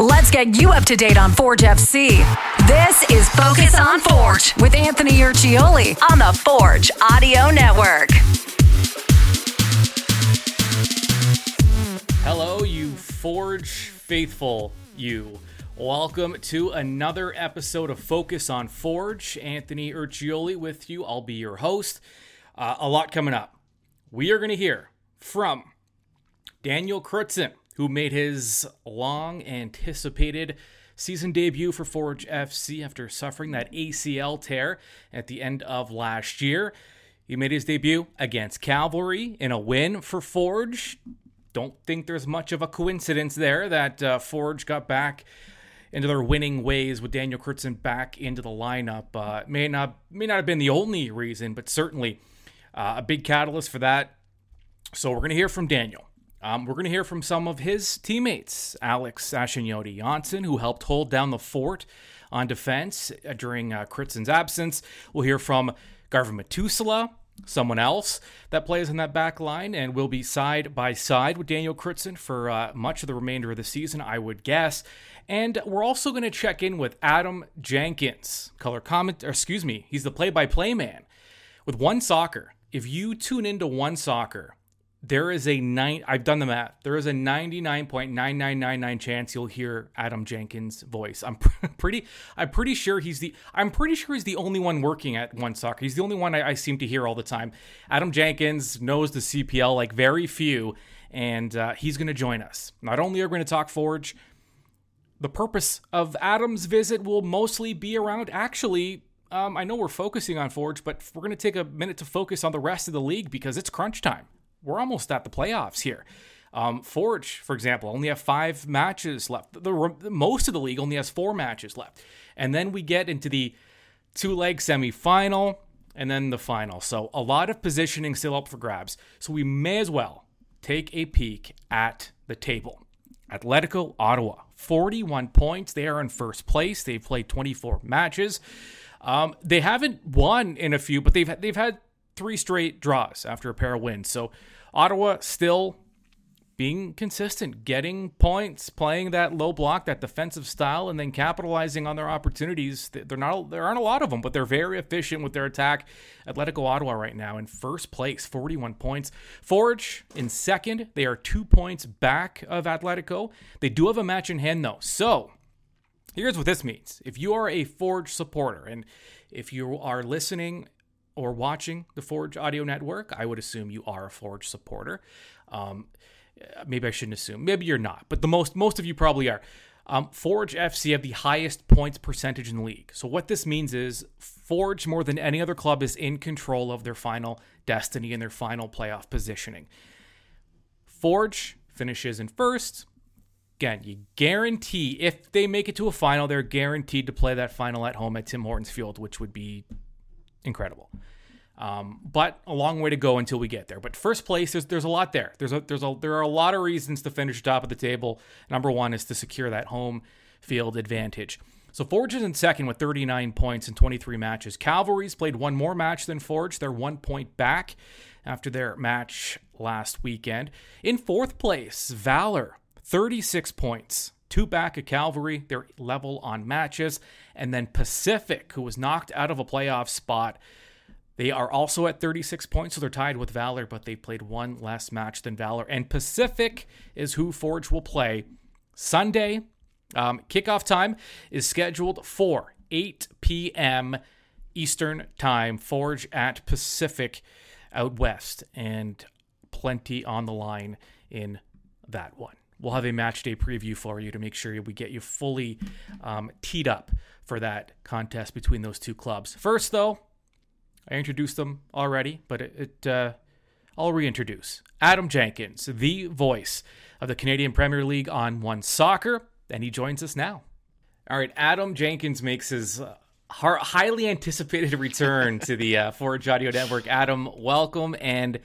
Let's get you up to date on Forge FC. This is Focus on Forge with Anthony Urciuoli on the Forge Audio Network. Hello, you Forge faithful, you. Welcome to another episode of Focus on Forge. Anthony Urciuoli with you. I'll be your host. Uh, a lot coming up. We are going to hear from Daniel Krutzen, who made his long anticipated season debut for Forge FC after suffering that ACL tear at the end of last year. He made his debut against Cavalry in a win for Forge. Don't think there's much of a coincidence there that uh, Forge got back into their winning ways with Daniel Krutzen back into the lineup. Uh, may not may not have been the only reason, but certainly uh, a big catalyst for that. So we're going to hear from Daniel. Um, we're going to hear from some of his teammates, Alex Achinioti-Jönsson, who helped hold down the fort on defense uh, during uh, Krutzen's absence. We'll hear from Garven Metusala, someone else that plays in that back line, and will be side by side with Daniel Krutzen for uh, much of the remainder of the season, I would guess. And we're also going to check in with Adam Jenkins, color comment, excuse me, he's the play-by-play man with One Soccer. If you tune into One Soccer there is a nine I've done the math. There is a 99.9999 chance you'll hear Adam Jenkins' voice. I'm pretty I'm pretty sure he's the I'm pretty sure he's the only one working at One Soccer. He's the only one I, I seem to hear all the time. Adam Jenkins knows the CPL like very few, and uh, he's going to join us. Not only are we going to talk Forge, the purpose of Adam's visit will mostly be around actually um, I know we're focusing on Forge, but we're going to take a minute to focus on the rest of the league because it's crunch time we're almost at the playoffs here. Um, Forge, for example, only have five matches left. The, the, most of the league only has four matches left, and then we get into the two-leg semifinal and then the final. So a lot of positioning still up for grabs. So we may as well take a peek at the table. Atletico Ottawa, 41 points. They are in first place. They've played 24 matches. Um, they haven't won in a few, but they've they've had three straight draws after a pair of wins. So Ottawa still being consistent, getting points, playing that low block, that defensive style, and then capitalizing on their opportunities. They're not there aren't a lot of them, but they're very efficient with their attack. Atletico Ottawa right now in first place, 41 points. Forge in second, they are two points back of Atletico. They do have a match in hand though, so. Here's what this means. If you are a Forge supporter and if you are listening or watching the Forge Audio Network, I would assume you are a Forge supporter. Um, maybe I shouldn't assume. Maybe you're not, but the most most of you probably are. Um, Forge FC have the highest points percentage in the league. So what this means is Forge, more than any other club, is in control of their final destiny and their final playoff positioning. Forge finishes in first. Again, you guarantee if they make it to a final, they're guaranteed to play that final at home at Tim Hortons Field, which would be incredible. Um, but a long way to go until we get there. But first place, there's there's a lot there. There's a there's a there are a lot of reasons to finish top of the table. Number one is to secure that home field advantage. So Forge is in second with 39 points in 23 matches. Cavalry's played one more match than Forge. They're one point back after their match last weekend. In fourth place, Valor, 36 points two back of Cavalry. They're level on matches. And then Pacific, who was knocked out of a playoff spot. They are also at 36 points, so they're tied with Valor, but they played one less match than Valor. And Pacific is who Forge will play Sunday. Um, kickoff time is scheduled for 8 p.m. Eastern Time. Forge at Pacific out west, and plenty on the line in that one we'll have a match day preview for you to make sure we get you fully um, teed up for that contest between those two clubs. First, though, I introduced them already, but it, it uh, I'll reintroduce Adam Jenkins, the voice of the Canadian Premier League on One Soccer, and he joins us now. All right, Adam Jenkins makes his uh, highly anticipated return to the uh, Forge Audio Network. Adam, welcome and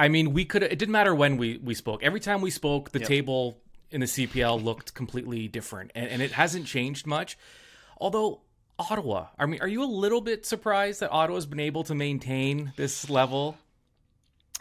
I mean, we could. It didn't matter when we we spoke. Every time we spoke, the yep. table in the CPL looked completely different, and, and it hasn't changed much. Although Ottawa, I mean, are you a little bit surprised that Ottawa's been able to maintain this level?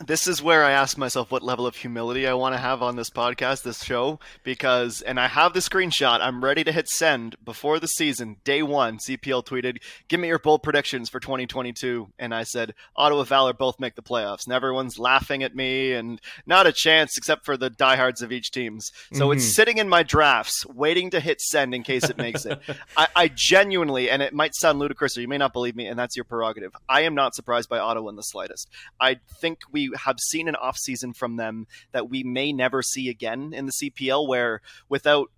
This is where I ask myself what level of humility I want to have on this podcast, this show, because, and I have the screenshot, I'm ready to hit send before the season, day one. CPL tweeted, Give me your bold predictions for 2022. And I said, Ottawa Valor both make the playoffs. And everyone's laughing at me and not a chance except for the diehards of each teams. So mm-hmm. it's sitting in my drafts, waiting to hit send in case it makes it. I, I genuinely, and it might sound ludicrous or you may not believe me, and that's your prerogative. I am not surprised by Ottawa in the slightest. I think we have seen an offseason from them that we may never see again in the CPL, where without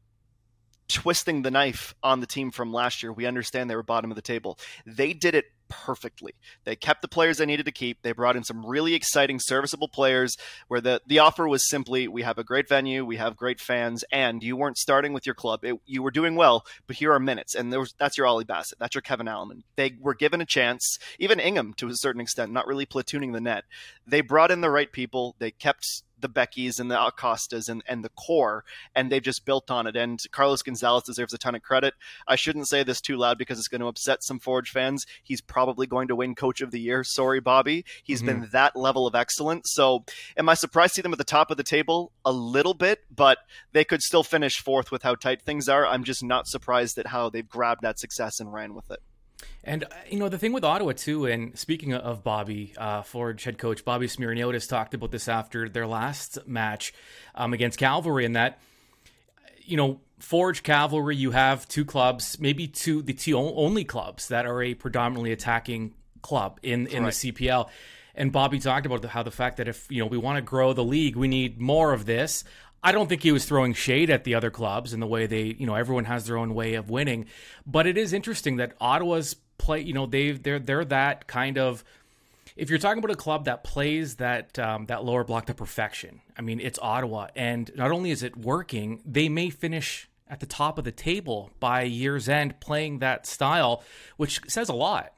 twisting the knife on the team from last year, we understand they were bottom of the table. They did it perfectly. They kept the players they needed to keep. They brought in some really exciting, serviceable players where the, the offer was simply we have a great venue, we have great fans, and you weren't starting with your club. It, you were doing well, but here are minutes. And was, that's your Ollie Bassett. That's your Kevin Allen. They were given a chance, even Ingham to a certain extent, not really platooning the net. They brought in the right people. They kept the Beckys and the Acostas and, and the core, and they've just built on it. And Carlos Gonzalez deserves a ton of credit. I shouldn't say this too loud because it's going to upset some Forge fans. He's probably going to win Coach of the Year. Sorry, Bobby. He's mm-hmm. been that level of excellence. So, am I surprised to see them at the top of the table? A little bit, but they could still finish fourth with how tight things are. I'm just not surprised at how they've grabbed that success and ran with it. And uh, you know the thing with Ottawa too, and speaking of Bobby uh, Forge head coach Bobby Smyrniotis talked about this after their last match um, against Cavalry, and that you know Forge Cavalry, you have two clubs, maybe two the two only clubs that are a predominantly attacking club in in right. the CPL. And Bobby talked about how the fact that if you know we want to grow the league, we need more of this. I don't think he was throwing shade at the other clubs in the way they, you know, everyone has their own way of winning. But it is interesting that Ottawa's play, you know, they they're they're that kind of. If you're talking about a club that plays that um, that lower block to perfection, I mean, it's Ottawa, and not only is it working, they may finish at the top of the table by year's end playing that style, which says a lot.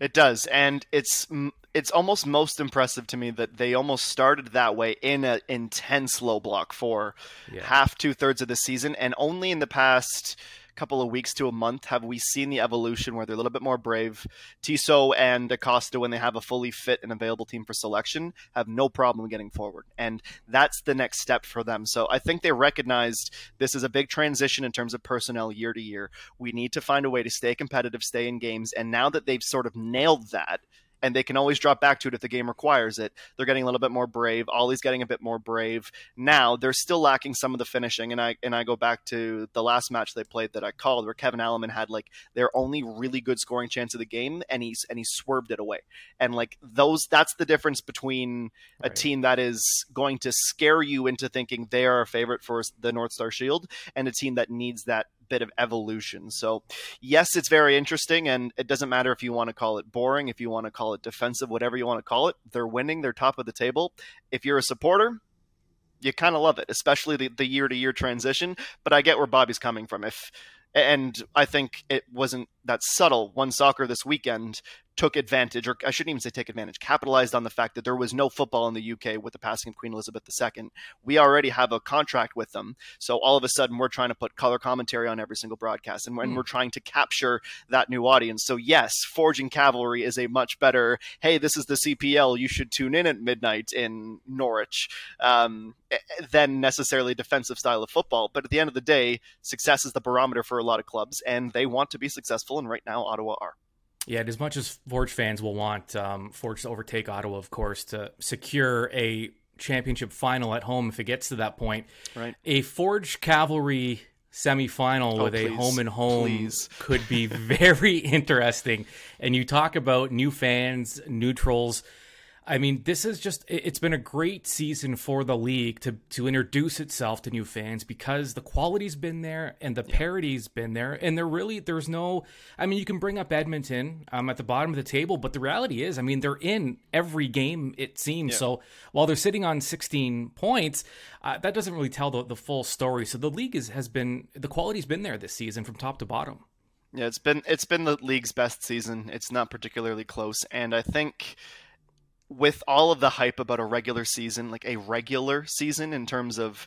It does, and it's it's almost most impressive to me that they almost started that way in an intense low block for yeah. half two thirds of the season, and only in the past couple of weeks to a month have we seen the evolution where they're a little bit more brave. Tissot and Acosta, when they have a fully fit and available team for selection, have no problem getting forward. And that's the next step for them. So I think they recognized this is a big transition in terms of personnel year to year. We need to find a way to stay competitive, stay in games. And now that they've sort of nailed that, and they can always drop back to it if the game requires it. They're getting a little bit more brave. Ollie's getting a bit more brave. Now they're still lacking some of the finishing, and I and I go back to the last match they played that I called, where Kevin Alleman had like their only really good scoring chance of the game, and he's and he swerved it away. And like those, that's the difference between a right. team that is going to scare you into thinking they are a favorite for the North Star Shield, and a team that needs that bit of evolution. So, yes, it's very interesting, and it doesn't matter if you want to call it boring, if you want to call it defensive, whatever you want to call it. They're winning, they're top of the table. If you're a supporter, you kind of love it, especially the year to year transition. But I get where Bobby's coming from. If and I think it wasn't that subtle. One soccer this weekend took advantage, or I shouldn't even say take advantage, capitalized on the fact that there was no football in the UK with the passing of Queen Elizabeth II. We already have a contract with them. So all of a sudden, we're trying to put color commentary on every single broadcast, and, mm. we're trying to capture that new audience. So, yes, Forging Cavalry is a much better, hey, this is the CPL, you should tune in at midnight in Norwich, um, than necessarily defensive style of football. But at the end of the day, success is the barometer for a lot of clubs, and they want to be successful, and right now, Ottawa are. Yeah, and as much as Forge fans will want um, Forge to overtake Ottawa, of course, to secure a championship final at home if it gets to that point. Right. A Forge Cavalry semifinal oh, with please, a home and home could be very interesting. And you talk about new fans, neutrals. I mean, this is just it's been a great season for the league to to introduce itself to new fans because the quality's been there and the yeah. parity's been there and there really there's no I mean, you can bring up Edmonton um, at the bottom of the table, but the reality is, I mean, they're in every game it seems. Yeah. So, while they're sitting on 16 points, uh, that doesn't really tell the, the full story. So, the league is, has been the quality's been there this season from top to bottom. Yeah, it's been it's been the league's best season. It's not particularly close and I think with all of the hype about a regular season, like a regular season in terms of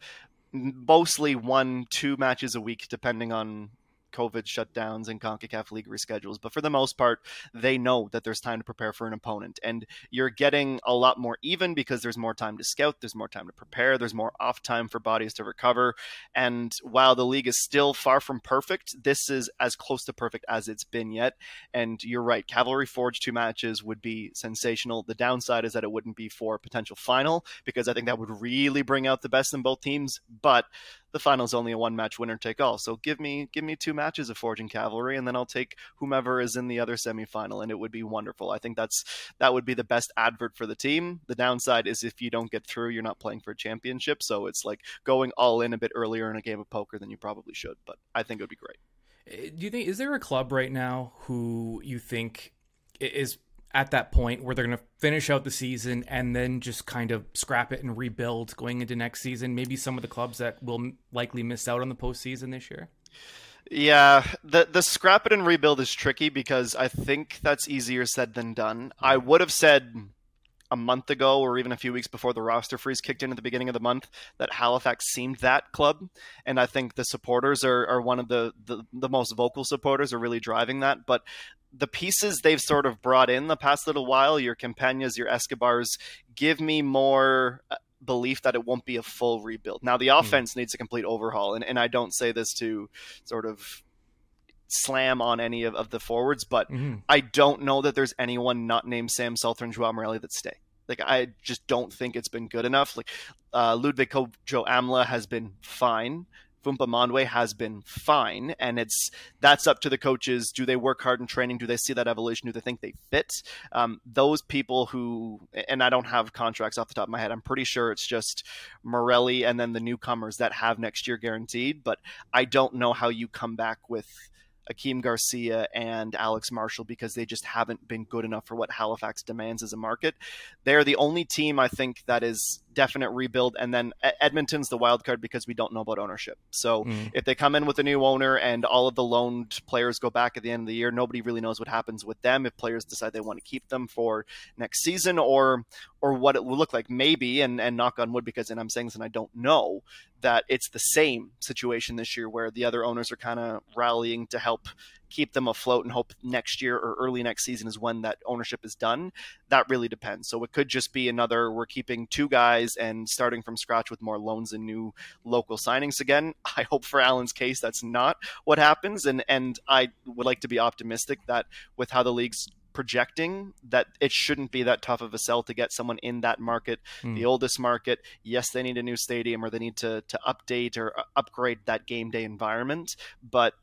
mostly one, two matches a week, depending on COVID shutdowns and CONCACAF league reschedules. But for the most part, they know that there's time to prepare for an opponent. And you're getting a lot more even because there's more time to scout, there's more time to prepare, there's more off time for bodies to recover. And while the league is still far from perfect, this is as close to perfect as it's been yet. And you're right, Cavalry Forge two matches would be sensational. The downside is that it wouldn't be for a potential final because I think that would really bring out the best in both teams. But the final is only a one match winner take all. So give me give me two matches of Forge and Cavalry, and then I'll take whomever is in the other semifinal, and it would be wonderful. I think that's that would be the best advert for the team. The downside is if you don't get through, you're not playing for a championship. So it's like going all in a bit earlier in a game of poker than you probably should. But I think it would be great. Uh, do you think is there a club right now who you think is at that point where they're going to finish out the season and then just kind of scrap it and rebuild going into next season. Maybe some of the clubs that will likely miss out on the postseason this year. Yeah, the the scrap it and rebuild is tricky because I think that's easier said than done. I would have said a month ago or even a few weeks before the roster freeze kicked in at the beginning of the month that Halifax seemed that club. And I think the supporters are, are one of the, the, the most vocal supporters are really driving that. But the pieces they've sort of brought in the past little while, your Campagnas, your Escobars, give me more uh, belief that it won't be a full rebuild. Now, the hmm. offense mm. needs a complete overhaul, and, and I don't say this to sort of slam on any of, of the forwards, but mm-hmm. I don't know that there's anyone not named Sam Southern, Joao Morelli that stay. Like I just don't think it's been good enough. Like uh, Ludwig Kojo Amla has been fine. Fumpa Mondwe has been fine, and it's that's up to the coaches. Do they work hard in training? Do they see that evolution? Do they think they fit? Um, those people who, and I don't have contracts off the top of my head. I'm pretty sure it's just Morelli and then the newcomers that have next year guaranteed. But I don't know how you come back with Akeem Garcia and Alex Marshall because they just haven't been good enough for what Halifax demands as a market. They're the only team I think that is definite rebuild. And then Edmonton's the wild card because we don't know about ownership. So mm. if they come in with a new owner and all of the loaned players go back at the end of the year, nobody really knows what happens with them. If players decide they want to keep them for next season or or what it will look like, maybe and and knock on wood because and I'm saying this and I don't know that it's the same situation this year where the other owners are kind of rallying to help keep them afloat and hope next year or early next season is when that ownership is done. That really depends. So it could just be another we're keeping two guys and starting from scratch with more loans and new local signings again. I hope for Allen's case that's not what happens and and I would like to be optimistic that with how the league's projecting that it shouldn't be that tough of a sell to get someone in that market, mm. the oldest market. Yes, they need a new stadium or they need to to update or upgrade that game day environment, but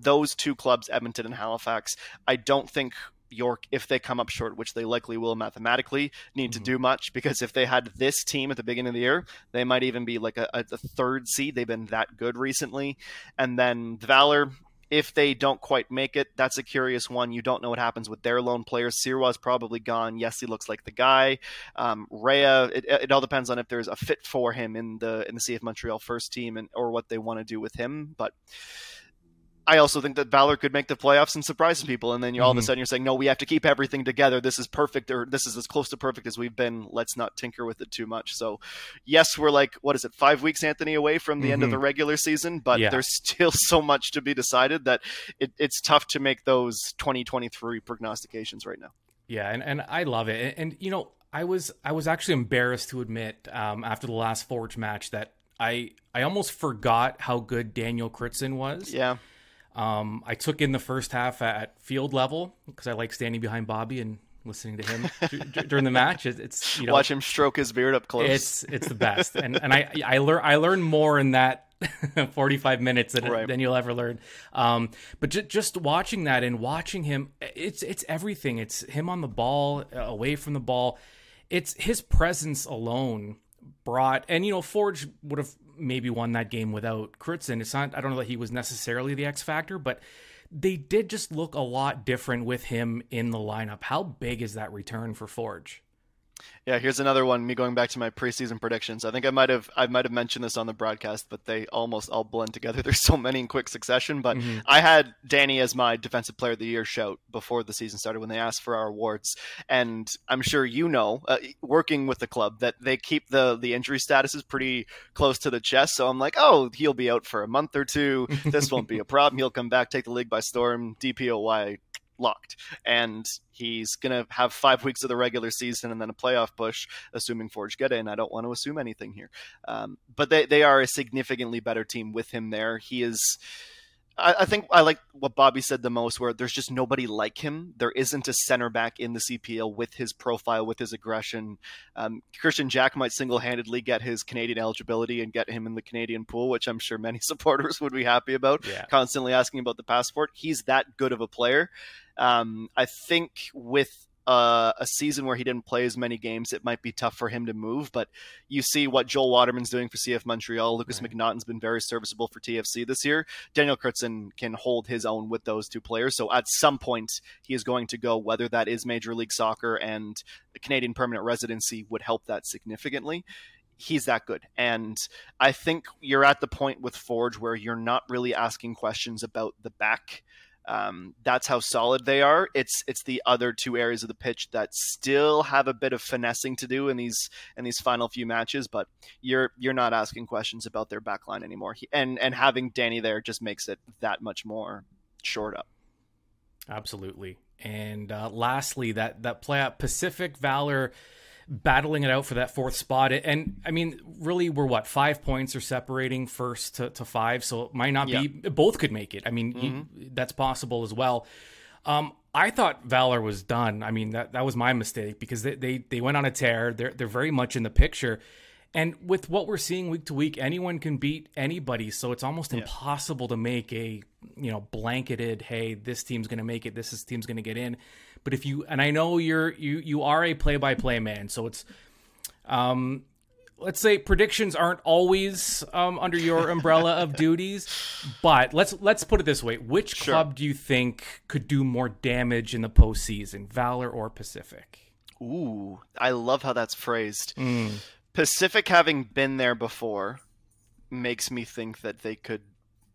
those two clubs, Edmonton and Halifax, I don't think York, if they come up short, which they likely will mathematically, need mm-hmm. to do much because if they had this team at the beginning of the year, they might even be like a, a, a third seed. They've been that good recently. And then Valor, if they don't quite make it, that's a curious one. You don't know what happens with their lone players. Sirois probably gone. Yes, he looks like the guy. Um, Rhea, it, it, all depends on if there's a fit for him in the in the CF Montreal first team and or what they want to do with him. But I also think that Valor could make the playoffs and surprise some people, and then you all mm-hmm. of a mm-hmm. sudden you're saying, no, we have to keep everything together. This is perfect, or this is as close to perfect as we've been. Let's not tinker with it too much. So, yes, we're like, what is it, five weeks, Anthony, away from the mm-hmm. end of the mm-hmm. regular season, but yeah. there's still so much to be decided that it, it's tough to make those 2023 prognostications right now. Yeah, and, and I love it, and, and you know, I was I was actually embarrassed to admit um, after the last Forge match that I I almost forgot how good Daniel Krutzen was. Yeah. Um, I took in the first half at field level because I like standing behind Bobby and listening to him d- during the match. It's, you know, watch him stroke his beard up close. It's it's the best, and and I I learn I learn more in that 45 minutes than, right. than you'll ever learn. Um, but j- just watching that and watching him, it's it's everything. It's him on the ball, away from the ball. It's his presence alone brought, and you know, Forge would have maybe won that game without Krutzen. It's not. I don't know that he was necessarily the X factor, but they did just look a lot different with him in the lineup. How big is that return for Forge? Yeah, here's another one. Me going back to my preseason predictions. I think I might have I might have mentioned this on the broadcast, but they almost all blend together. There's so many in quick succession. But mm-hmm. I had Danny as my Defensive Player of the Year shout before the season started when they asked for our awards, and I'm sure you know, uh, working with the club, that they keep the the injury statuses pretty close to the chest. So I'm like, oh, he'll be out for a month or two. This won't be a problem. He'll come back, take the league by storm. DPOY locked. And he's going to have five weeks of the regular season and then a playoff push, assuming Forge get in. I don't want to assume anything here. Um, but they, they are a significantly better team with him there. He is I, I think I like what Bobby said the most, where there's just nobody like him. There isn't a center back in the CPL with his profile, with his aggression. Um, Kristian Jack might single handedly get his Canadian eligibility and get him in the Canadian pool, which I'm sure many supporters would be happy about. Yeah. Constantly asking about the passport. He's that good of a player. Um, I think with uh, a season where he didn't play as many games, it might be tough for him to move. But you see what Joel Waterman's doing for CF Montreal. Lukas right. MacNaughton's been very serviceable for TFC this year. Daniel Krutzen can hold his own with those two players. So at some point, he is going to go, whether that is Major League Soccer and the Canadian permanent residency would help that significantly he's that good. And I think you're at the point with Forge where you're not really asking questions about the back. Um, that's how solid they are. It's it's the other two areas of the pitch that still have a bit of finessing to do in these in these final few matches. But you're you're not asking questions about their backline anymore. He, and and having Danny there just makes it that much more short up. Absolutely. And uh, lastly, that that play out Pacific Valor battling it out for that fourth spot. And I mean, really, we're what five points are separating first to, to five, so it might not yeah. be both could make it. I mean, mm-hmm. you, that's possible as well. Um, I thought Valor was done. I mean, that that was my mistake because they they, they went on a tear. They're they're very much in the picture. And with what we're seeing week to week, anyone can beat anybody. So it's almost yeah. impossible to make a you know blanketed, hey, this team's going to make it, this team's going to get in. But if you and I know you're you you are a play by play man, so it's um let's say predictions aren't always um, under your umbrella of duties, but let's let's put it this way: which sure. club do you think could do more damage in the postseason, Valor or Pacific? Ooh, I love how that's phrased. Mm. Pacific, having been there before, makes me think that they could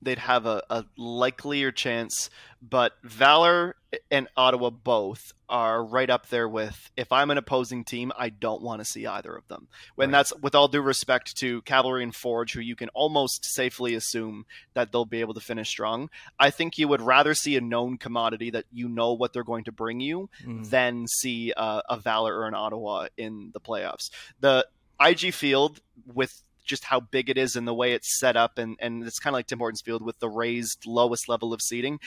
they'd have a, a likelier chance. But Valor and Ottawa both are right up there with if I'm an opposing team, I don't want to see either of them. When right. that's with all due respect to Cavalry and Forge, who you can almost safely assume that they'll be able to finish strong. I think you would rather see a known commodity that you know what they're going to bring you mm. than see a Valor or an Ottawa in the playoffs. The IG Field with just how big it is and the way it's set up, and, and it's kind of like Tim Hortons Field with the raised lowest level of seating.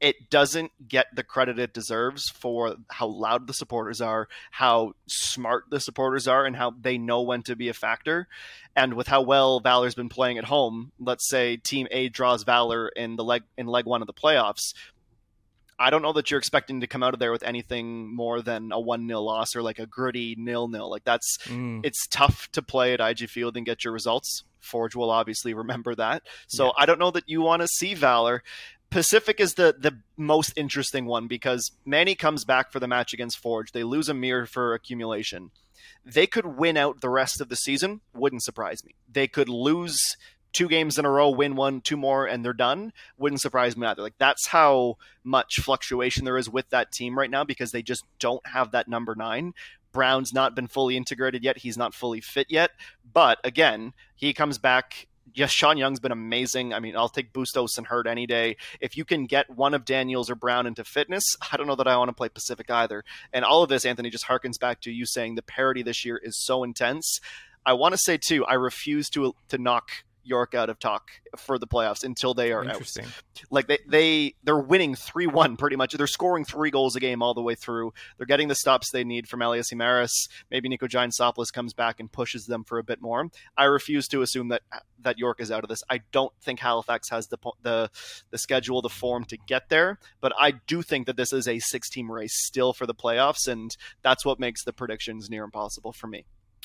It doesn't get the credit it deserves for how loud the supporters are, how smart the supporters are, and how they know when to be a factor. And with how well Valor's been playing at home, let's say Team A draws Valor in the leg in leg one of the playoffs, I don't know that you're expecting to come out of there with anything more than a one 0 loss or like a gritty nil nil. Like that's mm. it's tough to play at IG Field and get your results. Forge will obviously remember that. So yeah. I don't know that you want to see Valor. Pacific is the the most interesting one because Manny comes back for the match against Forge. They lose a mirror for accumulation. They could win out the rest of the season. Wouldn't surprise me. They could lose two games in a row, win one, two more, and they're done, wouldn't surprise me either. Like that's how much fluctuation there is with that team right now because they just don't have that number nine. Brown's not been fully integrated yet. He's not fully fit yet. But again, he comes back yes, Sean Young's been amazing. I mean, I'll take Bustos and Hurt any day. If you can get one of Daniels or Brown into fitness, I don't know that I want to play Pacific either. And all of this, Anthony, just harkens back to you saying the parity this year is so intense. I want to say too, I refuse to to knock York out of talk for the playoffs until they are Interesting. out. Like they they they're winning three one pretty much. They're scoring three goals a game all the way through. They're getting the stops they need from Elias Maris. Maybe Nico Giansopoulos comes back and pushes them for a bit more. I refuse to assume that that York is out of this. I don't think Halifax has the the the schedule, the form to get there, but I do think that this is a six team race still for the playoffs, and that's what makes the predictions near impossible for me.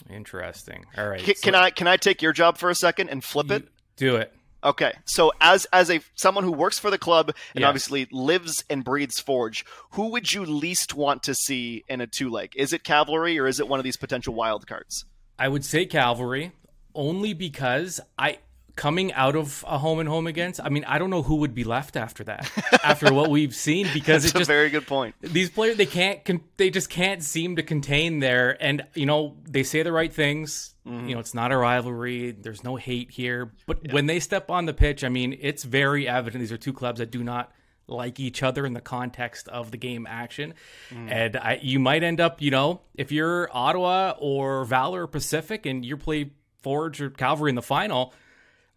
Interesting. All right. Can, so, can, I can I take your job for a second and flip it? Do it. Okay, so as as a someone who works for the club and yes. obviously lives and breathes Forge, who would you least want to see in a two leg? Is it Cavalry or is it one of these potential wild cards? I would say Cavalry, only because I coming out of a home and home against, I mean, I don't know who would be left after that, after what we've seen, because it's just a very good point. These players, they can't, they just can't seem to contain there, and you know, they say the right things. Mm-hmm. You know, it's not a rivalry. There's no hate here, but yeah. when they step on the pitch, I mean, it's very evident these are two clubs that do not like each other in the context of the game action. Mm. And I, you might end up, you know, if you're Ottawa or Valor Pacific and you play Forge or Cavalry in the final,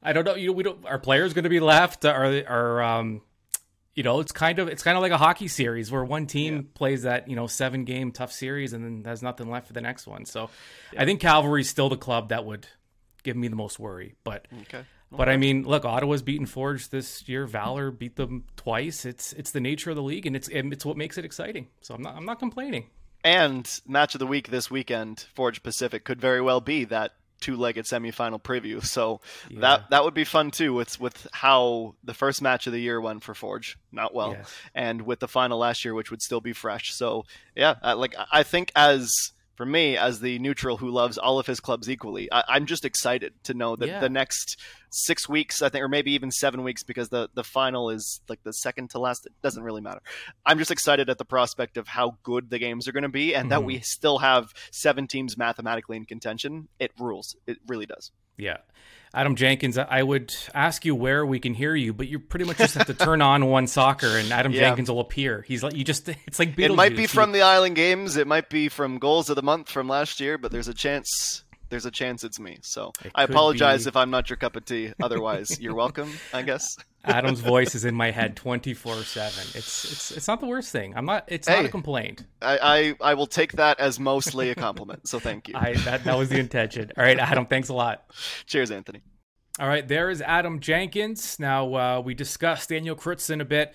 I don't know. You know, we don't. Are players going to be left? Are are um, you know, it's kind of it's kind of like a hockey series where one team yeah. plays that you know seven game tough series and then has nothing left for the next one. So, yeah. I think Cavalry's still the club that would give me the most worry. But okay. But I mean, look, Ottawa's beaten Forge this year. Valor beat them twice. It's it's the nature of the league, and it's it's what makes it exciting. So I'm not I'm not complaining. And match of the week this weekend, Forge Pacific could very well be that two-legged semifinal preview. So yeah. that that would be fun too. With with how the first match of the year went for Forge, not well, yes. and with the final last year, which would still be fresh. So yeah, like I think as for me as the neutral who loves all of his clubs equally, I, am just excited to know that yeah. the next six weeks, I think, or maybe even seven weeks, because the the final is like the second to last. It doesn't really matter. I'm just excited at the prospect of how good the games are going to be, and mm-hmm. that we still have seven teams mathematically in contention. It rules. It really does. Yeah. Adam Jenkins, I would ask you where we can hear you, but you pretty much just have to turn on one soccer and Adam yeah. Jenkins will appear. He's like you just it's like Beetlejuice. It might be from the Island Games, it might be from goals of the month from last year, but there's a chance there's a chance it's me. So it I apologize be... if I'm not your cup of tea. Otherwise, you're welcome, I guess. Adam's voice is in my head 24 seven. It's it's it's not the worst thing. I'm not. It's hey, not a complaint. I, I I will take that as mostly a compliment. So thank you. I that that was the intention. All right, Adam. Thanks a lot. Cheers, Anthony. All right, there is Adam Jenkins. Now uh, we discussed Daniel Krutzen a bit.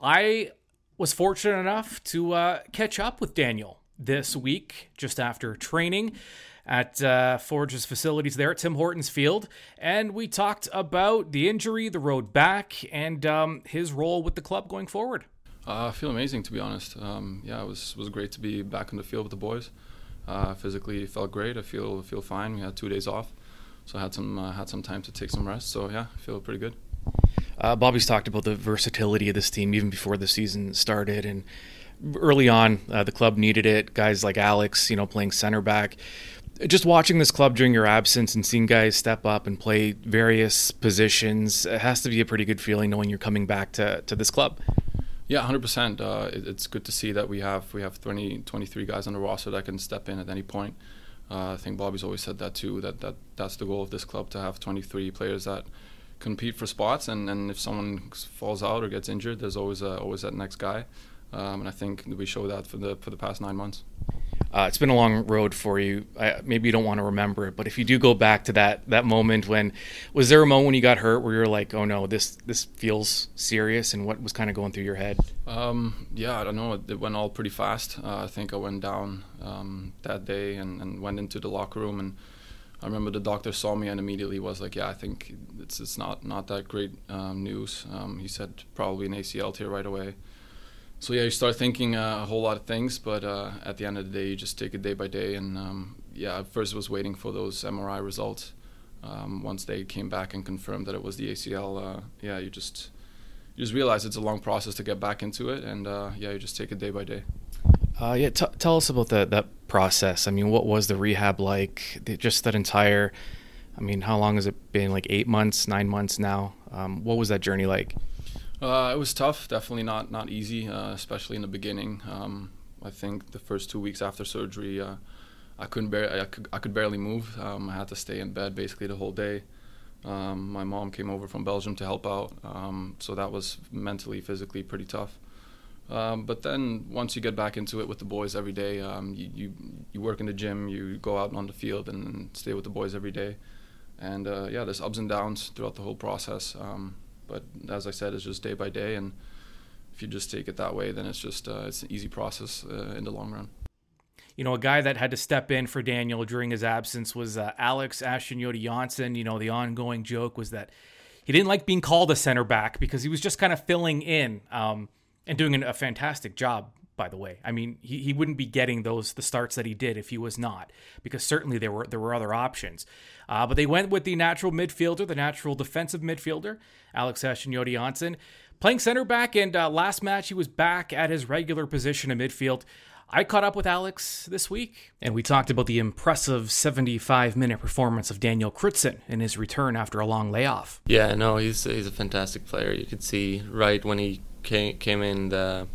I was fortunate enough to uh, catch up with Daniel this week, just after training at uh, Forge's facilities there at Tim Hortons Field, and we talked about the injury, the road back, and um, his role with the club going forward. Uh, I feel amazing, to be honest. Um, yeah, it was was great to be back on the field with the boys. Uh, physically, felt great. I feel feel fine. We had two days off, so I had some uh, had some time to take some rest. So yeah, I feel pretty good. Uh, Bobby's talked about the versatility of this team even before the season started, and early on, uh, the club needed it. Guys like Alex, you know, playing center back just watching this club during your absence and seeing guys step up and play various positions, it has to be a pretty good feeling knowing you're coming back to, to this club. Yeah, 100%. Uh, it, it's good to see that we have we have 20, 23 guys on the roster that can step in at any point. Uh, I think Bobby's always said that too. That, that that's the goal of this club to have 23 players that compete for spots. And, and if someone falls out or gets injured, there's always uh, always that next guy. Um, and I think we show that for the for the past nine months. Uh, it's been a long road for you. I, maybe you don't want to remember it, but if you do go back to that that moment when was there a moment when you got hurt where you're like, oh no, this this feels serious, and what was kind of going through your head? Um, yeah, I don't know. It, it went all pretty fast. Uh, I think I went down um, that day and, and went into the locker room, and I remember the doctor saw me and immediately was like, yeah, I think it's it's not not that great um, news. Um, he said probably an ACL tear right away so yeah, you start thinking uh, a whole lot of things, but uh, at the end of the day, you just take it day by day. And um, yeah, at first was waiting for those MRI results. Um, once they came back and confirmed that it was the ACL, uh, yeah, you just you just realize it's a long process to get back into it, and uh, yeah, you just take it day by day. Uh, yeah, t- tell us about that that process. I mean, what was the rehab like? The, just that entire. I mean, how long has it been? Like eight months, nine months now. Um, what was that journey like? Uh, it was tough, definitely not not easy, uh, especially in the beginning. Um, I think the first two weeks after surgery, uh, I couldn't bear, I could, I could barely move. Um, I had to stay in bed basically the whole day. Um, my mom came over from Belgium to help out, um, so that was mentally, physically pretty tough. Um, but then once you get back into it with the boys every day, um, you, you, you work in the gym, you go out on the field and stay with the boys every day, and uh, yeah, there's ups and downs throughout the whole process. But as I said, it's just day by day, and if you just take it that way, then it's just uh, it's an easy process uh, in the long run. You know, a guy that had to step in for Daniel during his absence was uh, Alex Achinioti-Jönsson. You know, the ongoing joke was that he didn't like being called a center back because he was just kind of filling in um, and doing a fantastic job. By the way, I mean he, he wouldn't be getting those the starts that he did if he was not, because certainly there were there were other options. Uh, but they went with the natural midfielder, the natural defensive midfielder, Alex Achinioti-Jönsson, playing center back. And uh, last match he was back at his regular position in midfield. I caught up with Alex this week, and we talked about the impressive 75 minute performance of Daniel Krutzen in his return after a long layoff. Yeah, no, he's he's a fantastic player. You could see right when he came came in the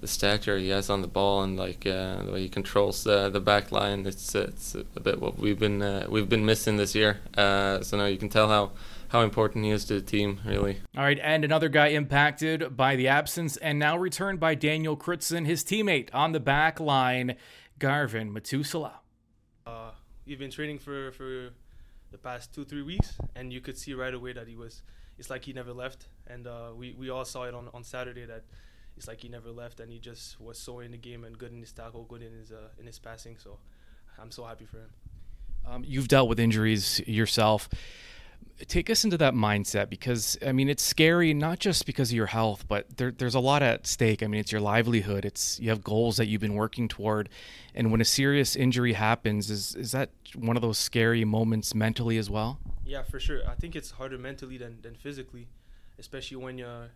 the stature he has on the ball and like uh, the way he controls the the back line. It's it's a bit what we've been uh, we've been missing this year. Uh, so now you can tell how how important he is to the team, really. All right, and another guy impacted by the absence and now returned by Daniel Krutzen, his teammate on the back line, Garven Metusala. Uh, we've been training for, for the past two, three weeks, and you could see right away that he was, it's like he never left. And uh, we, we all saw it on, on Saturday that it's like he never left, and he just was so in the game and good in his tackle, good in his, uh, in his passing. So I'm so happy for him. Um, you've dealt with injuries yourself take us into that mindset because I mean it's scary not just because of your health, but there, there's a lot at stake. I mean it's your livelihood. It's you have goals that you've been working toward, and when a serious injury happens, is is that one of those scary moments mentally as well? Yeah, for sure. I think it's harder mentally than, than physically, especially when you're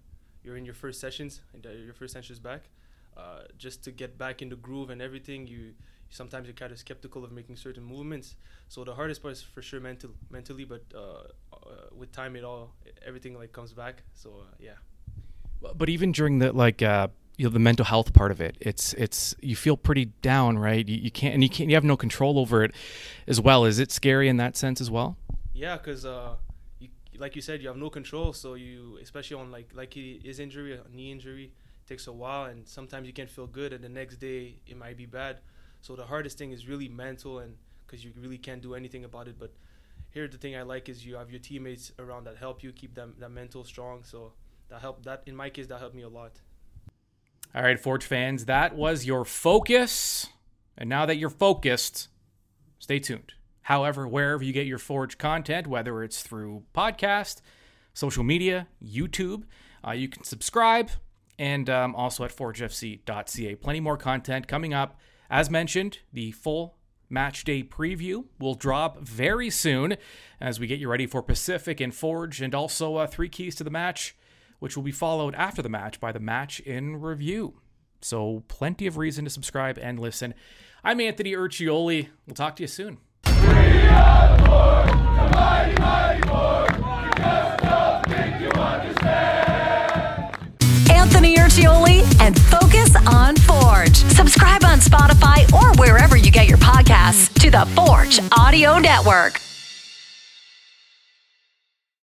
you're in your first sessions and your first sessions back. Uh, just to get back in the groove and everything, you sometimes you're kind of skeptical of making certain movements. So the hardest part is for sure mental, mentally, but uh, uh, with time, it all everything like comes back. So uh, yeah. But even during the like uh, you know the mental health part of it, it's it's you feel pretty down, right? You, you can't and you can't you have no control over it, as well. Is it scary in that sense as well? Yeah, because uh, like you said, you have no control. So you, especially on like like his injury, a knee injury, takes a while, and sometimes you can feel good, and the next day it might be bad. So the hardest thing is really mental, and because you really can't do anything about it. But here, the thing I like is you have your teammates around that help you keep them that mental strong. So that helped. That in my case, that helped me a lot. All right, Forge fans, that was your focus. And now that you're focused, stay tuned. However, wherever you get your Forge content, whether it's through podcast, social media, YouTube, uh, you can subscribe, and um, also at forgefc.ca. Plenty more content coming up. As mentioned, the full match day preview will drop very soon as we get you ready for Pacific and Forge, and also uh, three keys to the match, which will be followed after the match by the match in review. So, plenty of reason to subscribe and listen. I'm Anthony Urciuoli. We'll talk to you soon. Anthony and Focus on Forge. Subscribe on Spotify or wherever you get your podcasts to the Forge Audio Network.